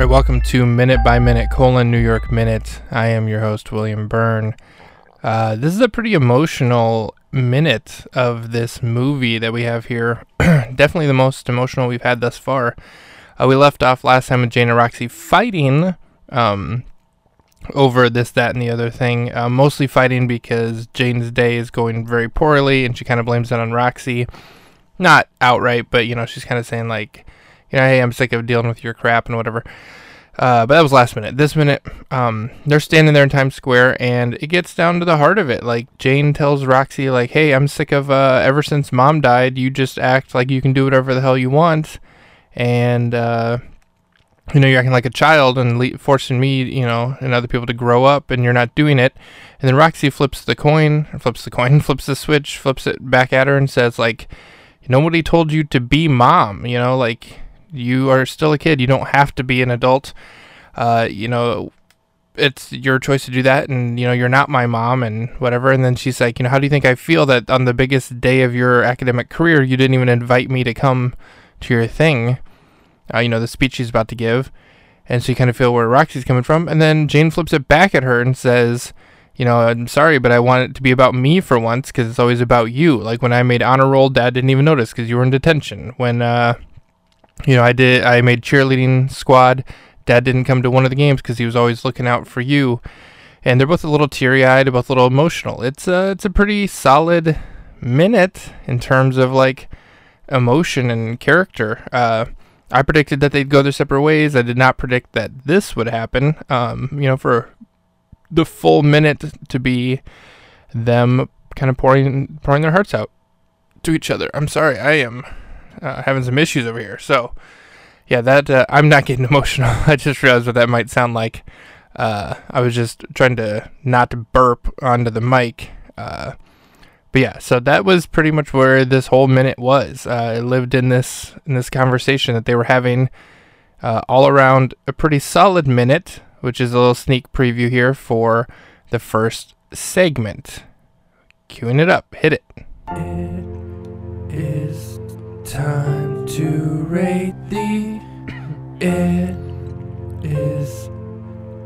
All right, welcome to Minute by Minute colon New York Minute. I am your host William Byrne. Uh, this is a pretty emotional minute of this movie that we have here. Definitely the most emotional we've had thus far. Uh, we left off last time with Jane and Roxy fighting um, over this, that, and the other thing. Uh, mostly fighting because Jane's day is going very poorly, and she kind of blames it on Roxy. Not outright, but you know, she's kind of saying like, you know, hey, I'm sick of dealing with your crap and whatever. Uh, but that was last minute. This minute, um, they're standing there in Times Square, and it gets down to the heart of it. Like Jane tells Roxy, like, "Hey, I'm sick of uh, ever since Mom died, you just act like you can do whatever the hell you want, and uh, you know you're acting like a child and le- forcing me, you know, and other people to grow up, and you're not doing it." And then Roxy flips the coin, flips the coin, flips the switch, flips it back at her, and says, "Like, nobody told you to be mom. You know, like." You are still a kid. You don't have to be an adult. Uh, you know, it's your choice to do that and you know you're not my mom and whatever. And then she's like you know how do you think i feel that on the biggest day of your academic career you didn't even invite me to come to your thing? Uh, you know the speech she's about to give. And so you kind of feel where roxy's coming from. And then jane flips it back at her and says you know i'm sorry but i want it to be about me for once because it's always about you. Like when i made honor roll dad didn't even notice because you were in detention. When uh you know i did i made cheerleading squad Dad didn't come to one of the games because he was always looking out for you. And they're both a little teary-eyed, both a little emotional. It's a it's a pretty solid minute in terms of like emotion and character. Uh, I predicted that they'd go their separate ways. I did not predict that this would happen. Um, you know, for the full minute to be them kind of pouring pouring their hearts out to each other. I'm sorry, I am uh, having some issues over here. So yeah, that uh, I'm not getting emotional. I just realized what that might sound like. Uh, I was just trying to not burp onto the mic. Uh, but yeah, so that was pretty much where this whole minute was. Uh, I lived in this in this conversation that they were having uh, all around a pretty solid minute, which is a little sneak preview here for the first segment. Queuing it up, hit it. It is time to rate the it is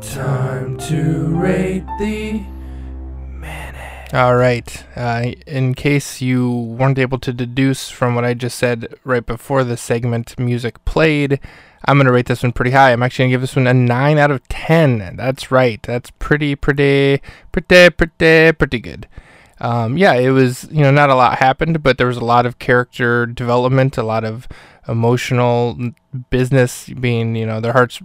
time to rate the minute. All right. Uh, in case you weren't able to deduce from what I just said right before the segment music played, I'm going to rate this one pretty high. I'm actually going to give this one a 9 out of 10. That's right. That's pretty, pretty, pretty, pretty, pretty good. Um, yeah, it was, you know, not a lot happened, but there was a lot of character development, a lot of emotional business being, you know, their hearts,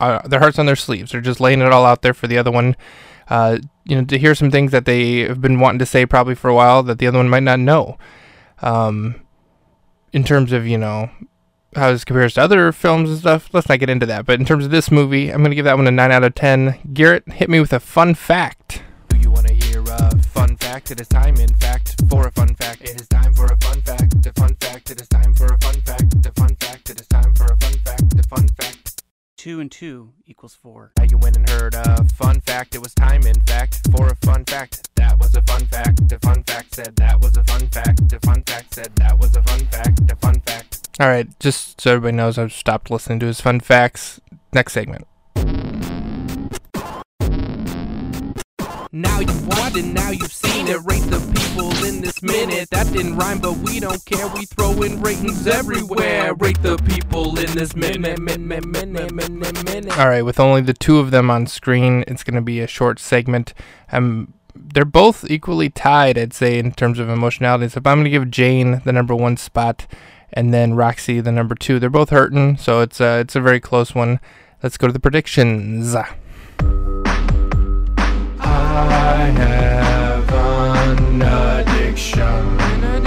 uh, their hearts on their sleeves. They're just laying it all out there for the other one. Uh, you know, to hear some things that they have been wanting to say probably for a while that the other one might not know. Um, in terms of, you know, how this compares to other films and stuff, let's not get into that. But in terms of this movie, I'm going to give that one a 9 out of 10. Garrett, hit me with a fun fact. Fact? It is time, in fact, for a fun fact. It is time for a fun fact. A fun fact. It is time for a fun fact. A fun fact. It is time for a fun fact. A fun fact. Two and two equals four. Now you went and heard a fun fact. It was time, in fact, for a fun fact. That was a fun fact. The fun fact said that was a fun fact. The fun fact said that was a fun fact. The fun fact. All right, just so everybody knows, I've stopped listening to his fun facts. Next segment. Now you've watched it, now you've seen it. Rate the people in this minute. That didn't rhyme, but we don't care. We throw in ratings everywhere. Rate the people in this minute. All right, with only the two of them on screen, it's going to be a short segment. Um, they're both equally tied, I'd say, in terms of emotionality. So if I'm going to give Jane the number one spot, and then Roxy the number two, they're both hurting, so it's a it's a very close one. Let's go to the predictions. I have an addiction,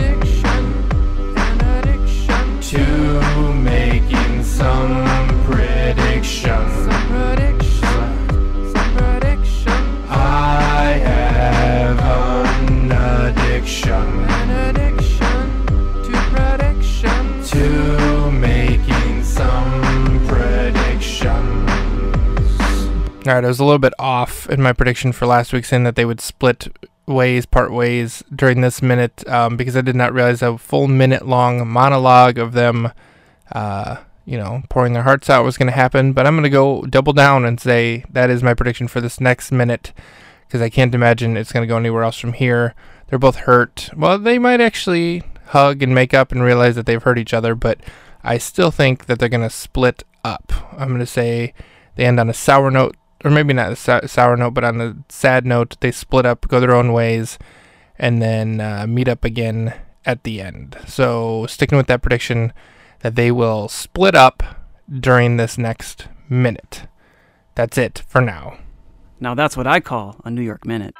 All right, I was a little bit off in my prediction for last week, saying that they would split ways, part ways during this minute, um, because I did not realize a full minute long monologue of them, uh, you know, pouring their hearts out was going to happen. But I'm going to go double down and say that is my prediction for this next minute because I can't imagine it's going to go anywhere else from here. They're both hurt. Well, they might actually hug and make up and realize that they've hurt each other, but I still think that they're going to split up. I'm going to say they end on a sour note, or maybe not a sour note, but on a sad note. They split up, go their own ways, and then uh, meet up again at the end. So, sticking with that prediction that they will split up during this next minute. That's it for now. Now that's what I call a New York minute.